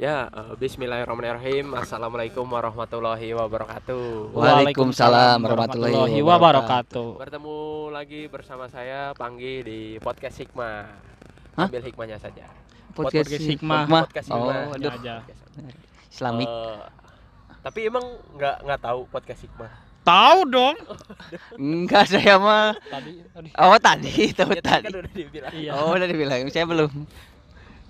Ya, eh, Bismillahirrahmanirrahim. Assalamualaikum warahmatullahi wabarakatuh. Waalaikumsalam warahmatullahi wabarakatuh. Bertemu lagi bersama saya Panggi di podcast Hikmah. Hah? Ambil hikmahnya saja. Podcast Podcast Hikmah. Hikmah. Podcast Oh, Hikmah. aduh. aja. Islamik. Eh, tapi emang nggak nggak tahu podcast Hikmah. Tahu dong. Enggak saya mah. Tadi tadi. Oh tadi, tahu Ya, tadi. kan udah dibilang. Iya. Oh udah dibilang, saya belum.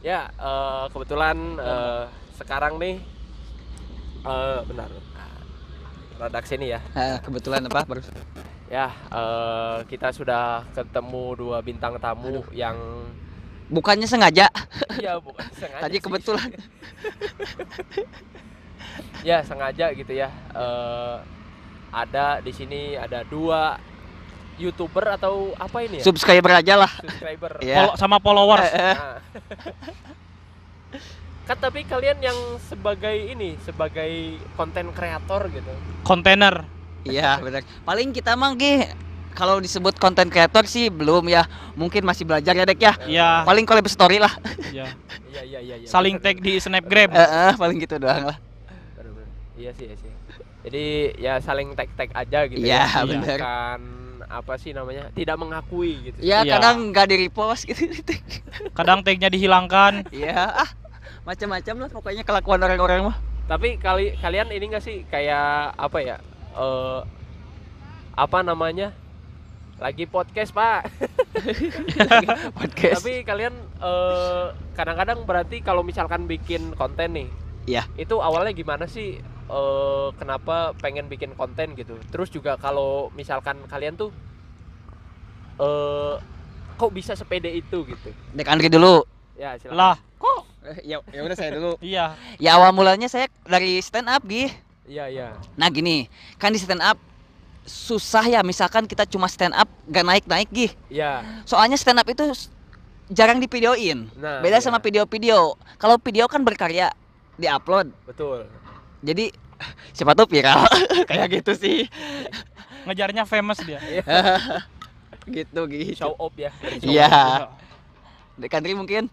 Ya, eh, kebetulan eh, sekarang nih eh benar. Nah, Rada sini ya. Kebetulan apa baru Ya, eh, kita sudah ketemu dua bintang tamu yang bukannya sengaja. Iya, bukan sengaja. Tadi sih. kebetulan. ya, sengaja gitu ya. Eh, ada di sini ada dua YouTuber atau apa ini ya? Subscriber aja lah. Subscriber. Iya. Follow- sama followers. Eh, eh. Nah. kan tapi kalian yang sebagai ini, sebagai konten kreator gitu. Kontainer. Iya, benar. Paling kita mah kalau disebut konten kreator sih belum ya. Mungkin masih belajar ya, Dek ya. Iya. Paling collab story lah. Iya. Iya, iya, iya, iya. Saling tag di Snapgram. Eh, eh, paling gitu doang lah. Iya sih, iya sih. Jadi ya saling tag-tag aja gitu Iya, ya. bener. Bukan apa sih namanya? Tidak mengakui gitu. Ya, Iya. kadang nggak di repost gitu. Kadang tagnya dihilangkan. Iya, ah, macam-macam lah pokoknya kelakuan orang-orang mah. Tapi kali kalian ini enggak sih kayak apa ya? Eh apa namanya? Lagi podcast, Pak. Podcast. Tapi kalian eh kadang-kadang berarti kalau misalkan bikin konten nih. Iya. Itu awalnya gimana sih? Eh kenapa pengen bikin konten gitu? Terus juga kalau misalkan kalian tuh eh kok bisa sepede itu gitu? Dek Andri dulu. Ya, silakan. Lah, kok ya, ya udah saya dulu. iya. Ya awal mulanya saya dari stand up Gi. Iya, iya. Nah gini, kan di stand up susah ya misalkan kita cuma stand up gak naik-naik Gi. Iya. Soalnya stand up itu jarang divideoin. Nah, Beda iya. sama video-video. Kalau video kan berkarya, diupload. Betul. Jadi siapa tuh viral kayak gitu sih. Ngejarnya famous dia. gitu gitu. Show off ya. Iya. Dek Andri mungkin?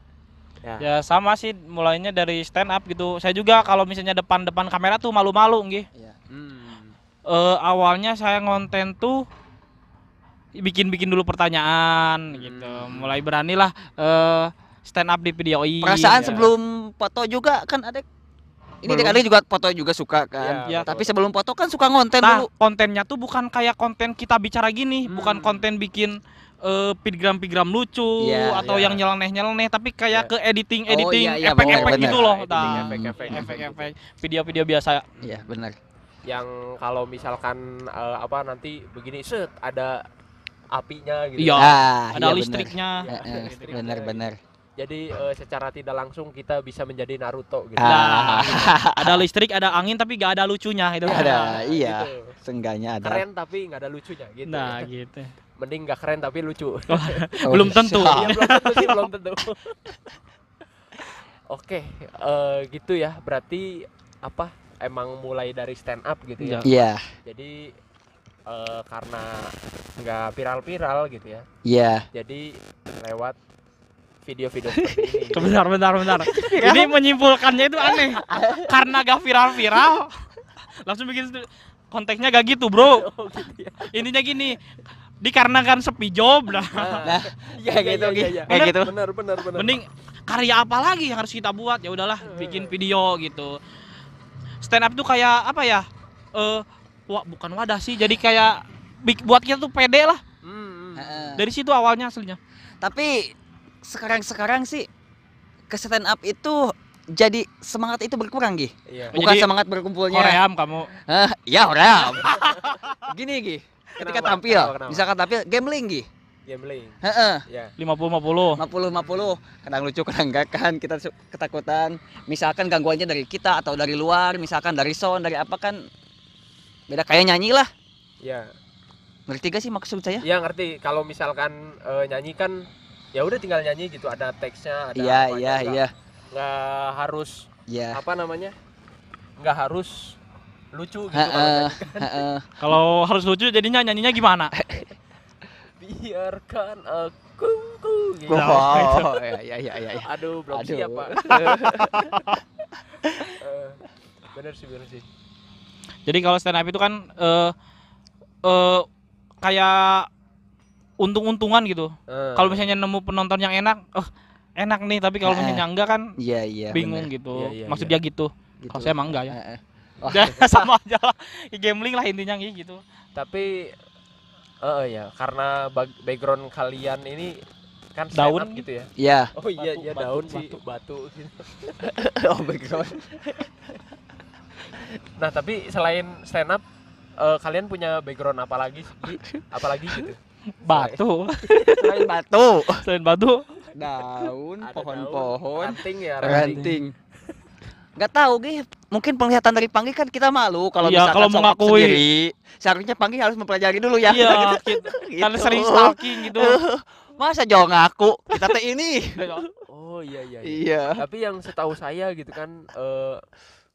Ya. Ya sama sih mulainya dari stand up gitu. Saya juga kalau misalnya depan-depan kamera tuh malu-malu nggih. Hmm. Eh, awalnya saya ngonten tuh bikin-bikin dulu pertanyaan gitu. Hmm. Mulai beranilah eh stand up di videoin. Perasaan Ya. sebelum foto juga kan ada ini Belum. Juga foto juga suka kan. Iya, Tapi sebelum foto kan suka ngonten Nah, dulu. kontennya tuh bukan kayak konten kita bicara gini, bukan Hmm. konten bikin eh pigram-pigram lucu Iya, atau iya. yang nyeleneh-nyeleneh, tapi kayak Iya. ke editing, Oh, editing, iya, iya, efek-efek benar, gitu benar. loh. Editing, Nah, efek-efek, efek-efek, video-video biasa. Iya, benar. Yang kalau misalkan eh, apa nanti begini set ada apinya gitu. Iya. Ah, Ada iya, benar. listriknya. Listriknya. Benar-benar. Jadi eh, secara tidak langsung kita bisa menjadi Naruto gitu. Ah. Nah, ada listrik, ada angin, tapi gak ada lucunya itu. Ada, Nah, iya. gitu. Seenggaknya ada. Keren tapi nggak ada lucunya gitu. Nah, gitu. Mending nggak keren tapi lucu. Oh, belum tentu. Iya belum tentu sih belum tentu. Oke, eh, gitu ya. Berarti apa? Emang mulai dari stand up gitu ya. Iya. Iya, Jadi eh, karena nggak viral-viral gitu ya. iya. Jadi lewat video-video seperti ini. Bentar, bentar, bentar. Ini menyimpulkannya itu aneh. Karena gak viral-viral, langsung bikin konteksnya gak gitu, bro. Oh, gitu ya. Ininya gini, dikarenakan sepi job, nah. Nah, Iya, kayak iya, gitu, iya, iya. Kayak gitu. Benar, benar, benar. Mending karya apa lagi yang harus kita buat? Ya udahlah, bikin video gitu. Stand up tuh kayak apa ya? Eh, wah, bukan wadah sih. Jadi kayak buat kita tuh pede lah. Hmm, hmm. Heeh. Dari situ awalnya aslinya. Tapi sekarang-sekarang sih ke stand up itu jadi semangat itu berkurang Gi. Iya. Bukan Jadi, semangat berkumpulnya. Koream kamu. Hah, ya orang. Gini Gi. Ketika Kenapa? tampil, Kenapa, kenapa? misalkan tampil gambling Gi. Gambling. Heeh. Ya. 50-50. 50 50 kadang lucu kadang enggak kan kita ketakutan misalkan gangguannya dari kita atau dari luar misalkan dari sound dari apa kan beda kayak nyanyi lah Ya. ngerti gak sih maksud saya Iya ngerti. Kalau misalkan eh, nyanyi kan ya udah tinggal nyanyi gitu. Ada teksnya, ada iya iya nggak- iya nggak harus iya apa namanya? Nggak harus lucu gitu heeh. Kalau harus lucu jadinya nyanyinya gimana? Biarkan aku ku gitu. Nah, oh iya iya iya iya iya. Aduh, belum Aduh. siap, Pak. bener sih bener sih Jadi kalau stand up itu kan eh eh kayak untung-untungan gitu. Eh, Kalau misalnya nemu penonton yang enak, oh enak nih, tapi kalau Eh, misalnya enggak kan Iya iya. bingung bener. gitu. Iya, iya, Maksud iya. dia gitu. Gitu. Kalau saya emang enggak ya. Eh, eh. Wah. Ya, sama aja lah. Gambling lah intinya gitu. tapi eh ya karena background kalian ini kan Daun up gitu ya Iya. oh iya Batu, iya batu, daun batu. sih batu gitu. oh background. nah tapi selain stand up eh, kalian punya background apa lagi apalagi gitu Batu. Selain batu, Selain batu, daun, pohon-pohon, ranting ya ranting. ranting. Gak tahu Gi, mungkin penglihatan dari Panggi kan kita malu kalau misalkan kalau mengakui. sendiri. Seharusnya Panggi harus mempelajari dulu ya. iya, kita, Gitu. karena sering stalking gitu. Masa jauh ngaku kita teh ini. oh iya iya, iya. iya. tapi yang setahu saya gitu kan eh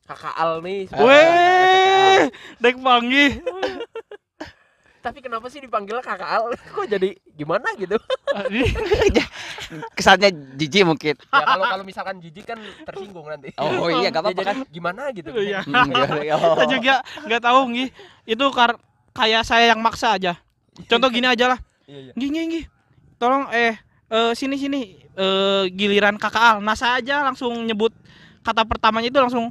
kakak Al nih. Weh, dek panggi. Tapi kenapa sih dipanggilnya kakak Al kok jadi gimana gitu Kesannya jijik mungkin. ya kalau kalau misalkan jijik kan tersinggung nanti Oh iya, gak Ya, apa-apa jadi kan. gimana gitu Iya. Hmm, iya, oh. Saya juga nggak tahu nggih. Itu kar kayak saya yang maksa aja. Contoh gini aja lah. iya iya Nggih nggih nggih. Tolong eh eh, sini sini eh giliran kakak Al. Nah saya aja langsung nyebut kata pertamanya itu langsung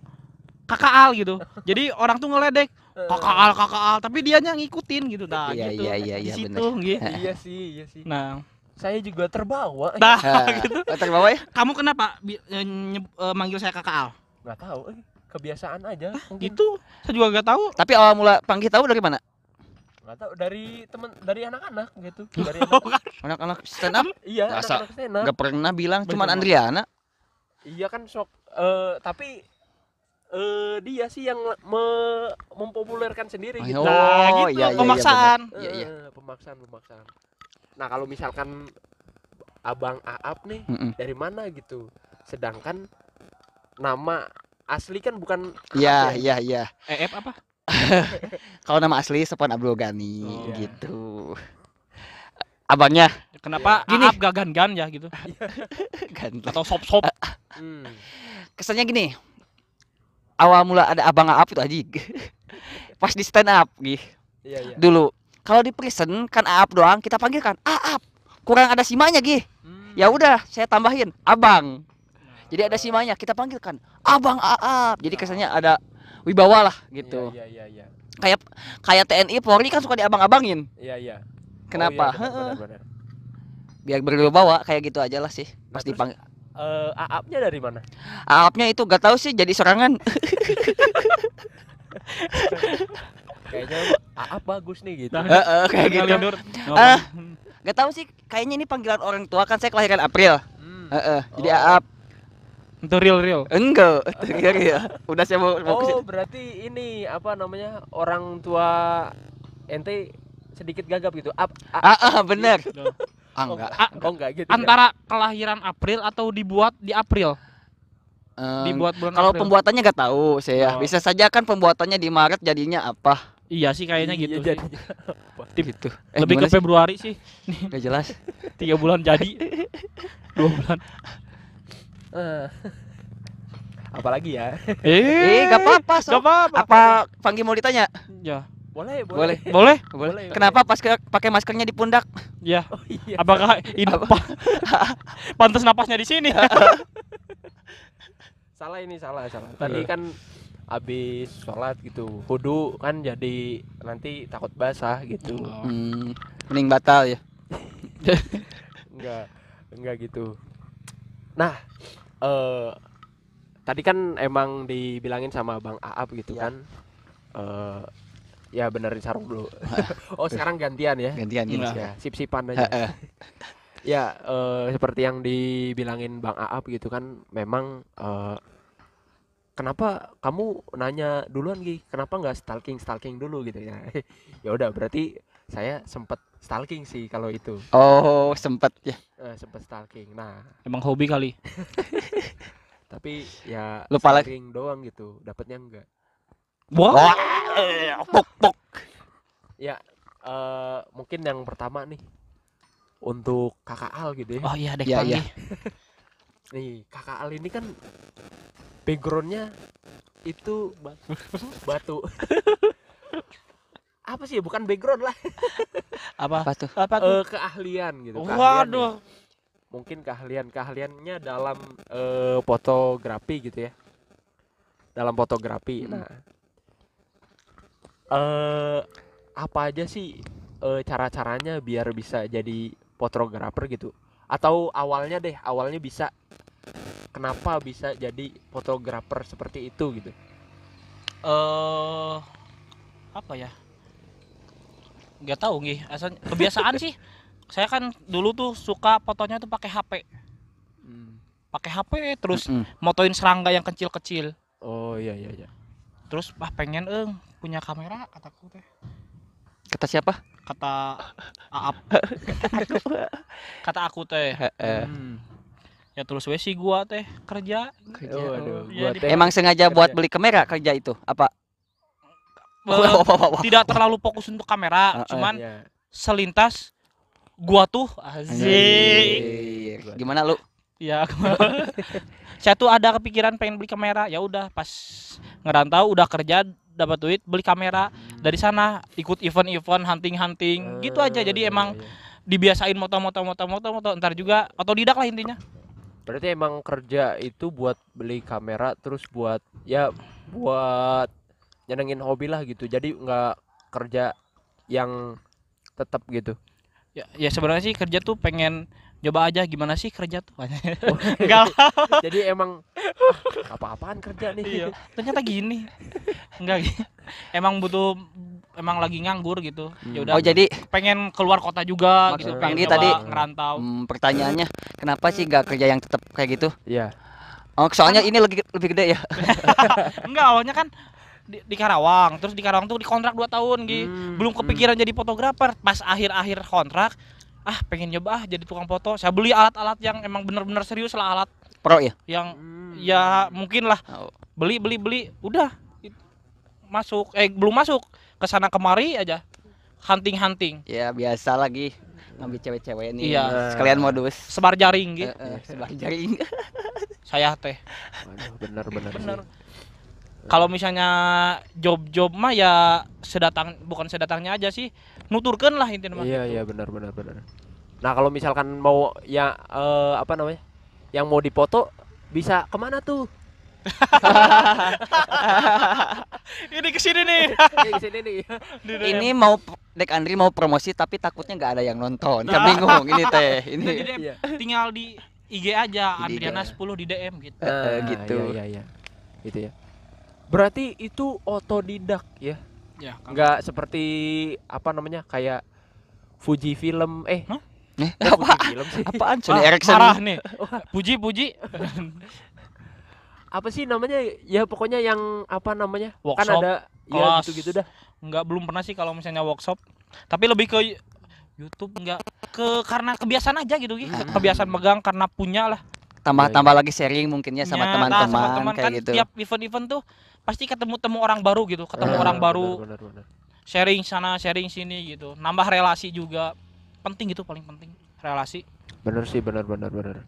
kakak Al gitu. Jadi orang tuh ngeledek kakak Al kakak Al, tapi dianya ngikutin gitu. Nah Iya, gitu. iya, iya, Di iya, situ nggih. iya sih iya sih Nah, saya juga terbawa nah Ah, gitu. terbawa ya? Kamu kenapa nyeb- eh, manggil saya kakak Al? nggak tahu eh, kebiasaan aja mungkin Gitu. Saya juga nggak tahu. Tapi awal mula Panggi tahu dari mana? nggak tahu dari temen dari anak-anak gitu dari Oh, anak, Anak-anak stand up iya anak-anak stand up. gak pernah bilang cuman Bener. Andriana. iya kan sok eh tapi eh dia sih yang me- mempopulerkan sendiri gitu Oh, nah, gitu. iya, iya, iya, pemaksaan. Iya, iya. Eh, pemaksaan pemaksaan nah kalau misalkan abang Aap nih Mm-mm. dari mana gitu sedangkan nama asli kan bukan Iya, ya? iya, iya. EF apa? Kalau nama asli Sopon Abdul Ghani Oh. gitu. Abangnya Kenapa Gini. Aap gak gan-gan ya gitu? ganteng. Atau sop-sop? Hmm. Kesannya gini. Awal mula ada Abang Aap itu aja. Pas di stand up gih. iya iya Dulu. Kalau di prison kan Aap doang kita panggil kan Aap. Kurang ada simanya gih. Hmm. Ya udah, saya tambahin Abang. Jadi ada simanya kita panggilkan Abang Aap. Jadi kesannya ada wibawa lah gitu. iya iya iya Kayak kayak TNI Polri kan suka diabang-abangin. iya iya Kenapa? oh, iya, benar, benar, benar. Biar berwibawa kayak gitu aja lah sih. Nah, Pas terus- dipanggil Eh, Aapnya dari mana Aapnya itu gak tahu sih jadi sorangan. kayaknya Aap bagus nih gitu Nah, Heeh, kayak gitu. Ah. Gak tahu sih, kayaknya ini panggilan orang tua kan saya kelahiran April. Hmm. Heeh, jadi Oh. Aap. Itu real real. Enggak, iya ya. Udah saya mau mau ke Oh, berarti ini apa namanya? Orang tua ente sedikit gagap gitu. Ap, a- Ah, ah, bener. Tuh. Ah, oh, enggak. enggak. Oh, enggak gitu. ya? Antara kelahiran April atau dibuat di April? Eh, Dibuat bulan kalau April. pembuatannya gak tahu saya. Oh. Bisa saja kan pembuatannya di Maret jadinya apa? Iya sih kayaknya Iya, gitu. sih. jadinya. Gitu. Eh, Lebih ke sih? Februari sih. Gak jelas. Tiga bulan jadi. Dua bulan. Eh. Apalagi ya? Eh, gak apa-apa. Gak Sob. apa-apa. Apa Panggi mau ditanya? Ya. Boleh, Boleh. boleh. Boleh? Kenapa pas ke- pakai maskernya di pundak? Ya. Oh iya. Apakah ini pa- pantas napasnya di sini? Salah ini, salah, salah. Tadi kan habis sholat gitu. Hudu kan jadi nanti takut basah gitu. Oh. Hmm, mending batal ya. Enggak, enggak gitu. Nah, eh tadi kan emang dibilangin sama Bang Aap gitu Ya. kan. Eh ya benerin sarung dulu. oh, sekarang gantian ya. Gantian. Enggak. Ya, sip-sipan aja. Heeh. Ya, eh, seperti yang dibilangin Bang Aap gitu kan, memang eh, kenapa kamu nanya duluan Gi? Kenapa nggak stalking stalking dulu gitu ya? ya udah, berarti saya sempet stalking sih kalau itu, Oh, sempet ya. Eh, sempet stalking. Nah, Emang hobi kali. tapi ya Lupa lagi. stalking doang gitu, dapatnya enggak. Wah. Pok pok. Ya, eh, mungkin yang pertama nih untuk kakak Al gitu ya. Oh iya, dek Iya, Panggi. iya. Nih, kakak Al ini kan backgroundnya itu batu apa sih ya bukan background lah Apa? Apa tuh? Apa tuh? Eh, keahlian gitu keahlian Waduh. ya. mungkin keahlian keahliannya dalam eh, fotografi gitu ya dalam fotografi Mm. nah eh apa aja sih eh, cara-caranya biar bisa jadi fotografer gitu? Atau awalnya deh awalnya bisa. Kenapa bisa jadi fotografer seperti itu gitu? Eh apa ya? Nggak tahu nih asal kebiasaan sih. Saya kan dulu tuh suka fotonya tuh pakai HP pakai HP terus Mm-mm. motoin serangga yang kecil-kecil. Oh iya iya iya terus ah pengen eng punya kamera kataku teh Kata siapa? kata Aap kata aku teh Heeh. Hmm. ya terus we sih gua teh kerja Kerja. oh, aduh, Iya, gua teh Emang sengaja buat Kerja. beli kamera kerja itu? Apa? Eh, tidak terlalu fokus untuk kamera cuman Iya. selintas gua tuh asik Gimana lu? Ya, saya tuh ada kepikiran pengen beli kamera. Ya udah pas ngerantau udah kerja dapat duit beli kamera. Dari sana ikut event-event hunting-hunting gitu aja. Jadi Eh, emang iya, iya. dibiasain moto-moto moto-moto moto ntar juga otodidak lah intinya. Berarti emang kerja itu buat beli kamera terus buat ya buat nyenengin hobi lah gitu. Jadi nggak kerja yang tetap gitu. Ya, ya sebenarnya sih kerja tuh pengen coba aja gimana sih kerja tuh. Enggak lah. Jadi emang ah, apa-apaan kerja nih. Iya. Ternyata gini. Enggak. Emang butuh emang lagi nganggur gitu. Ya udah Oh jadi pengen keluar kota juga Maksud gitu. Pengen coba tadi, ngerantau. hmm, pertanyaannya kenapa sih gak kerja yang tetap kayak gitu? Iya. Oh soalnya ini lagi lebih gede ya. Enggak, awalnya kan di, di Karawang, terus di Karawang tuh dikontrak 2 tahun, Gi. Hmm, Belum hmm. kepikiran jadi fotografer. Pas akhir-akhir kontrak, ah pengen nyoba ah jadi tukang foto. Saya beli alat-alat yang emang bener-bener serius lah alat Pro ya? yang Hmm. ya mungkin lah Oh. beli beli beli udah masuk eh belum masuk ke sana kemari aja hunting hunting Ya biasa lagi ngambil cewek-cewek nih. Iya. Sekalian modus. sebar jaring gitu Eh, eh, sebar jaring. saya teh Waduh, bener bener. bener sih. Kalau misalnya job-job mah ya sedatang bukan sedatangnya aja sih nuturkan lah intinya mah Iya gitu. iya benar benar benar. Nah kalau misalkan mau ya eh, apa namanya, yang mau dipoto bisa ke mana tuh? ini ke sini nih Nih, ke sini nih. Di ini mau Dek Andri mau promosi tapi takutnya nggak ada yang nonton. Kan Nah. bingung ini teh. Di Ini DM. Iya. tinggal di IG aja Di IG. Andriana 10 di DM gitu Nah, gitu. Iya iya iya. Gitu ya. Berarti itu otodidak ya? ya kan. Nggak seperti apa namanya kayak Fuji film eh Hah? Eh, apa? Fuji film sih? Apaan Ah, Sony Ericsson? marah nih puji puji Apa sih namanya? Ya pokoknya yang apa namanya? Kan Workshop, ada ya gitu-gitu dah. nggak belum pernah sih kalau misalnya workshop tapi lebih ke YouTube nggak ke karena kebiasaan aja gitu Gi. kebiasaan megang karena punya lah Tambah-tambah lagi sharing mungkinnya sama Ya, nah, sama teman-teman teman kayak kan gitu. tiap event-event tuh pasti ketemu temu orang baru gitu ketemu Ah, orang baru benar, benar. sharing sana sharing sini gitu nambah relasi juga penting gitu paling penting relasi Bener sih benar benar benar.